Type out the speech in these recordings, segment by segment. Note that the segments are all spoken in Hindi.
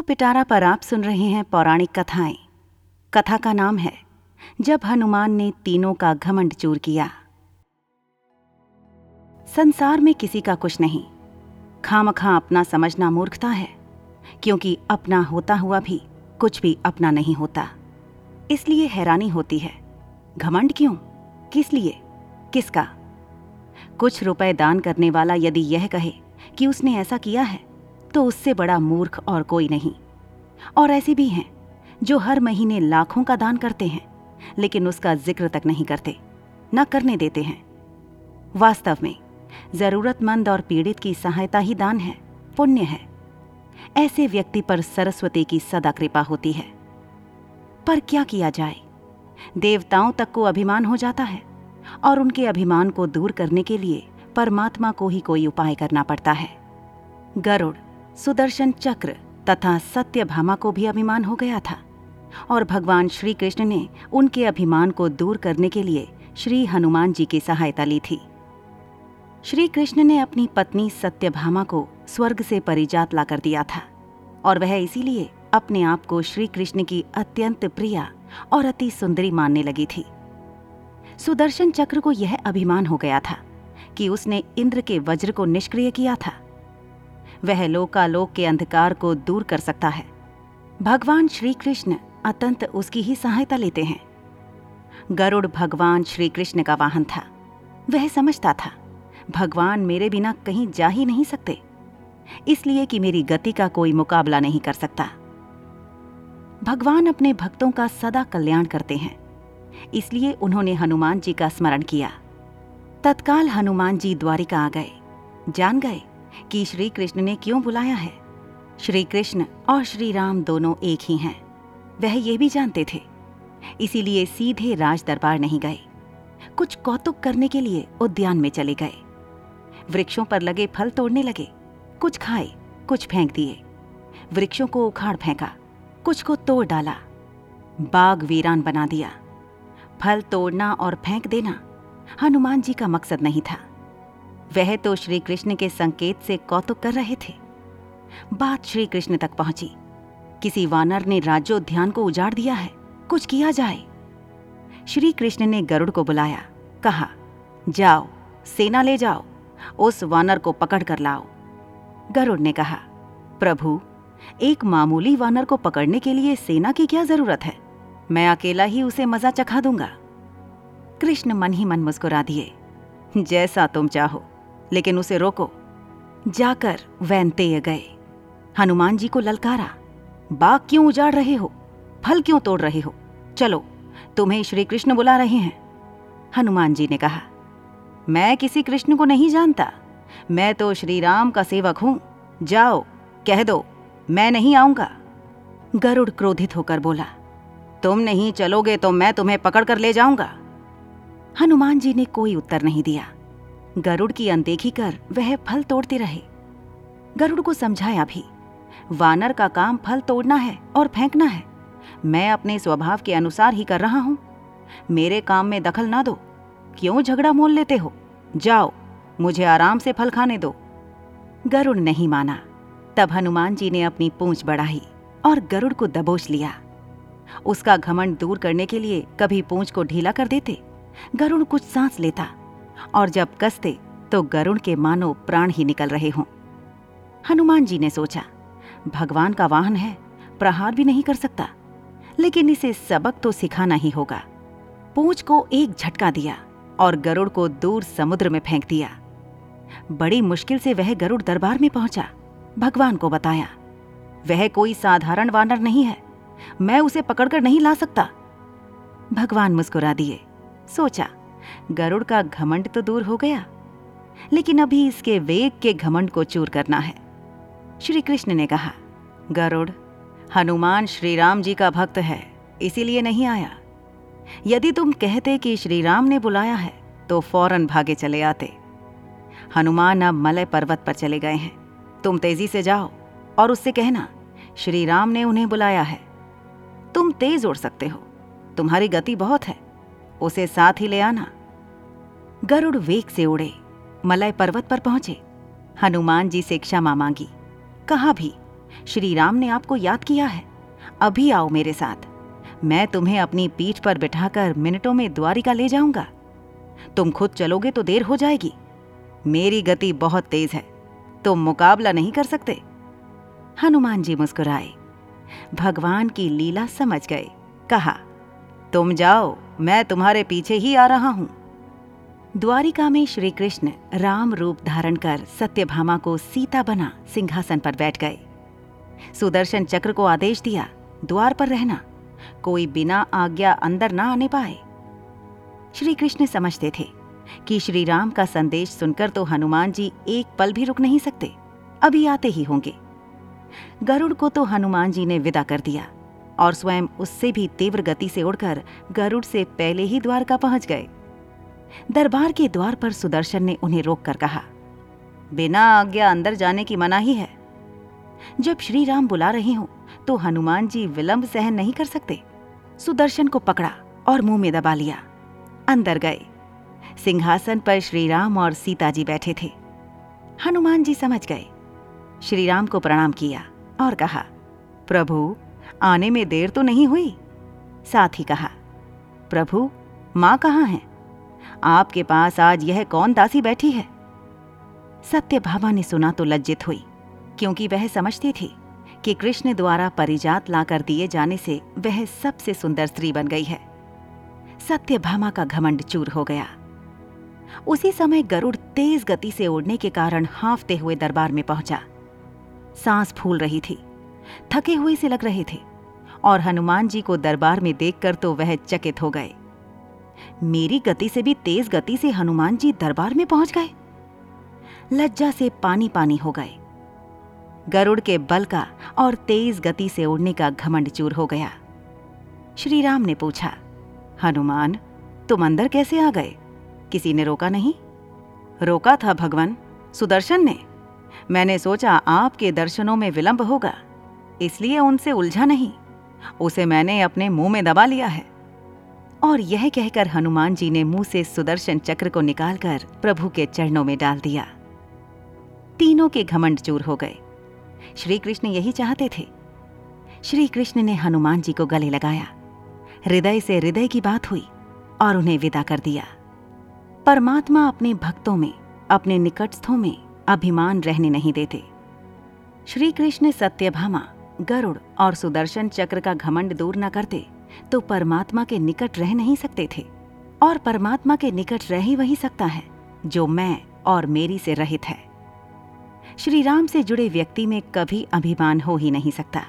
तो पिटारा पर आप सुन रहे हैं पौराणिक कथाएँ। कथा का नाम है, जब हनुमान ने तीनों का घमंड चूर किया। संसार में किसी का कुछ नहीं। खामखा अपना समझना मूर्खता है, क्योंकि अपना होता हुआ भी कुछ भी अपना नहीं होता। इसलिए हैरानी होती है, घमंड क्यों? किस लिए? किसका? कुछ रुपए दान करने वाला यदि यह कहे कि उसने ऐसा किया है तो उससे बड़ा मूर्ख और कोई नहीं। और ऐसे भी हैं, जो हर महीने लाखों का दान करते हैं, लेकिन उसका ज़िक्र तक नहीं करते, न करने देते हैं। वास्तव में, जरूरतमंद और पीड़ित की सहायता ही दान है, पुण्य है। ऐसे व्यक्ति पर सरस्वती की सदा कृपा होती है। पर क्या किया जाए? देवताओं तक को अभिमान हो जाता है, और उनके अभिमान को दूर करने के लिए परमात्मा को ही कोई उपाय करना पड़ता है। गरुड़ सुदर्शन चक्र तथा सत्यभामा को भी अभिमान हो गया था और भगवान श्री कृष्ण ने उनके अभिमान को दूर करने के लिए श्री हनुमान जी की सहायता ली थी। श्री कृष्ण ने अपनी पत्नी सत्यभामा को स्वर्ग से परिजात ला कर दिया था और वह इसीलिए अपने आप को श्री कृष्ण की अत्यंत प्रिया और अति सुंदरी मानने लगी थी। सुदर्शन चक्र को यह अभिमान हो गया था कि उसने इंद्र के वज्र को निष्क्रिय किया था वह लोकालोक के अंधकार को दूर कर सकता है। भगवान श्री कृष्ण अतंत उसकी ही सहायता लेते हैं। गरुड़ भगवान श्री कृष्ण का वाहन था। वह समझता था, भगवान मेरे बिना कहीं जा ही नहीं सकते। इसलिए कि मेरी गति का कोई मुकाबला नहीं कर सकता। भगवान अपने भक्तों का सदा कल्याण करते हैं। इसलिए उन्होंने हनुमान जी का स्मरण किया। तत्काल हनुमान जी द्वारिका आ गए, जान गए। कि श्री कृष्ण ने क्यों बुलाया है? श्री कृष्ण और श्री राम दोनों एक ही हैं। वह ये भी जानते थे। इसीलिए सीधे राज दरबार नहीं गए। कुछ कौतुक करने के लिए उद्यान में चले गए। वृक्षों पर लगे फल तोड़ने लगे। कुछ खाए, कुछ फेंक दिए। वृक्षों को उखाड़ फेंका, कुछ को तोड़ डाला। बाग वीरान बना दिया। फल तोड़ना और फेंक देना हनुमान जी का मकसद नहीं था। वह तो श्री कृष्ण के संकेत से कौतुक कर रहे थे। बात श्री कृष्ण तक पहुँची। किसी वानर ने राज्योद्यान को उजाड़ दिया है। कुछ किया जाए। श्री कृष्ण ने गरुड़ को बुलाया। कहा, जाओ, सेना ले जाओ। उस वानर को पकड़ कर लाओ। गरुड़ ने कहा, प्रभु, एक मामूली वानर को पकड़ने के लिए सेना की क्या ज़रूरत है? मैं अकेला ही उसे मज़ा चखा दूँगा। कृष्ण मन ही मन मुस्कुरा दिए, जैसा तुम चाहो। लेकिन उसे रोको। जाकर वैनतेय गए। हनुमान जी को ललकारा। बाग क्यों उजाड़ रहे हो? फल क्यों तोड़ रहे हो? चलो, तुम्हें श्री कृष्ण बुला रहे हैं। हनुमान जी ने कहा, मैं किसी कृष्ण को नहीं जानता। मैं तो श्री राम का सेवक हूँ। जाओ, कह दो, मैं नहीं आऊँगा। गरुड़ क्रोधित होकर बोला, तुम नहीं चलोगे तो मैं तुम्हें पकड़ कर ले जाऊँगा। हनुमान जी ने कोई उत्तर नहीं दिया। गरुड़ की अनदेखी कर वह फल तोड़ते रहे। गरुड़ को समझाया भी, वानर का काम फल तोड़ना है और फेंकना है। मैं अपने स्वभाव के अनुसार ही कर रहा हूँ। मेरे काम में दखल ना दो। क्यों झगड़ा मोल लेते हो? जाओ, मुझे आराम से फल खाने दो। गरुड़ नहीं माना। तब हनुमान जी ने अपनी पूंछ बढ़ाई और गरुड़ को दबोच लिया। उसका घमंड दूर करने के लिए कभी पूंछ को ढीला कर देते। गरुड़ कुछ सांस लेता। और जब कसते तो गरुड़ के मानो प्राण ही निकल रहे हों। हनुमान जी ने सोचा, भगवान का वाहन है, प्रहार भी नहीं कर सकता। लेकिन इसे सबक तो सिखाना ही होगा। पूंछ को एक झटका दिया और गरुड़ को दूर समुद्र में फेंक दिया। बड़ी मुश्किल से वह गरुड़ दरबार में पहुँचा, भगवान को बताया, वह कोई साधारण वानर नहीं है, मैं उसे पकड़कर नहीं ला सकता। भगवान मुस्कुरा दिए, सोचा गरुड़ का घमंड तो दूर हो गया, लेकिन अभी इसके वेग के घमंड को चूर करना है। श्री कृष्ण ने कहा, गरुड़, हनुमान श्री राम जी का भक्त है, इसीलिए नहीं आया। यदि तुम कहते कि श्री राम ने बुलाया है तो फ़ौरन भागे चले आते। हनुमान अब मलय पर्वत पर चले गए हैं। तुम तेज़ी से जाओ और उससे कहना श्री राम ने उन्हें बुलाया है। तुम तेज उड़ सकते हो। तुम्हारी गति बहुत है। उसे साथ ही ले आना। गरुड़ वेग से उड़े, मलय पर्वत पर पहुँचे। हनुमान जी से क्षमा मांगी। कहा भी श्री राम ने आपको याद किया है, अभी आओ मेरे साथ। मैं तुम्हें अपनी पीठ पर बिठाकर मिनटों में द्वारिका ले जाऊँगा। तुम खुद चलोगे तो देर हो जाएगी। मेरी गति बहुत तेज है, तुम मुकाबला नहीं कर सकते। हनुमान जी मुस्कुराए। भगवान की लीला समझ गए। कहा तुम जाओ, मैं तुम्हारे पीछे ही आ रहा हूँ। द्वारिका में श्री कृष्ण राम रूप धारण कर सत्यभामा को सीता बना सिंहासन पर बैठ गए। सुदर्शन चक्र को आदेश दिया, द्वार पर रहना, कोई बिना आज्ञा अंदर ना आने पाए। श्री कृष्ण समझते थे कि श्री राम का संदेश सुनकर तो हनुमान जी एक पल भी रुक नहीं सकते, अभी आते ही होंगे। गरुड़ को तो हनुमान जी ने विदा कर दिया। और स्वयं उससे भी तीव्र गति से उड़कर गरुड़ से पहले ही द्वारका पहुँच गए। दरबार के द्वार पर सुदर्शन ने उन्हें रोककर कहा, बिना आज्ञा अंदर जाने की मनाही है। जब श्री राम बुला रहे हों तो हनुमान जी विलंब सहन नहीं कर सकते। सुदर्शन को पकड़ा और मुँह में दबा लिया। अंदर गए। सिंहासन पर श्री राम और सीता जी बैठे थे। हनुमान जी समझ गए। श्री राम को प्रणाम किया और कहा, प्रभु आने में देर तो नहीं हुई। साथ ही कहा, प्रभु, माँ कहाँ है? आपके पास आज यह कौन दासी बैठी है? सत्य भामा ने सुना तो लज्जित हुई, क्योंकि वह समझती थी कि कृष्ण द्वारा परिजात लाकर दिए जाने से वह सबसे सुंदर स्त्री बन गई है। सत्य भामा का घमंड चूर हो गया। उसी समय गरुड़ तेज गति से उड़ने के कारण हाफते हुए दरबार में पहुँचा। सांस फूल रही थी। थके हुए से लग रहे थे, और हनुमान जी को दरबार में देखकर तो वह चकित हो गए। मेरी गति से भी तेज गति से हनुमान जी दरबार में पहुँच गए। लज्जा से पानी पानी हो गए। गरुड़ के बल का और तेज गति से उड़ने का घमंड चूर हो गया। श्री राम ने पूछा, हनुमान, तुम अंदर कैसे आ गए? किसी ने रोका नहीं? रोका था भगवान, सुदर्शन ने। मैंने सोचा आपके दर्शनों में विलंब होगा। इसलिए उनसे उलझा नहीं। उसे मैंने अपने मुँह में दबा लिया है। और यह कहकर हनुमान जी ने मुँह से सुदर्शन चक्र को निकालकर प्रभु के चरणों में डाल दिया। तीनों के घमंड चूर हो गए। श्री कृष्ण यही चाहते थे। श्री कृष्ण ने हनुमान जी को गले लगाया। हृदय से हृदय की बात हुई और उन्हें विदा कर दिया। परमात्मा अपने भक्तों में, अपने निकटस्थों में अभिमान रहने नहीं देते। श्री कृष्ण सत्यभामा गरुड़ और सुदर्शन चक्र का घमंड दूर न करते तो परमात्मा के निकट रह नहीं सकते थे। और परमात्मा के निकट रह ही वही सकता है, जो मैं और मेरी से रहित है। श्री राम से जुड़े व्यक्ति में कभी अभिमान हो ही नहीं सकता।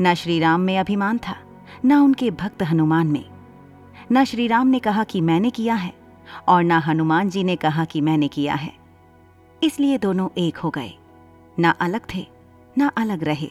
न श्री राम में अभिमान था, न उनके भक्त हनुमान में। न श्री राम ने कहा कि मैंने किया है, और न हनुमान जी ने कहा कि मैंने किया है। इसलिए दोनों एक हो गए, ना अलग थे, ना अलग रहे।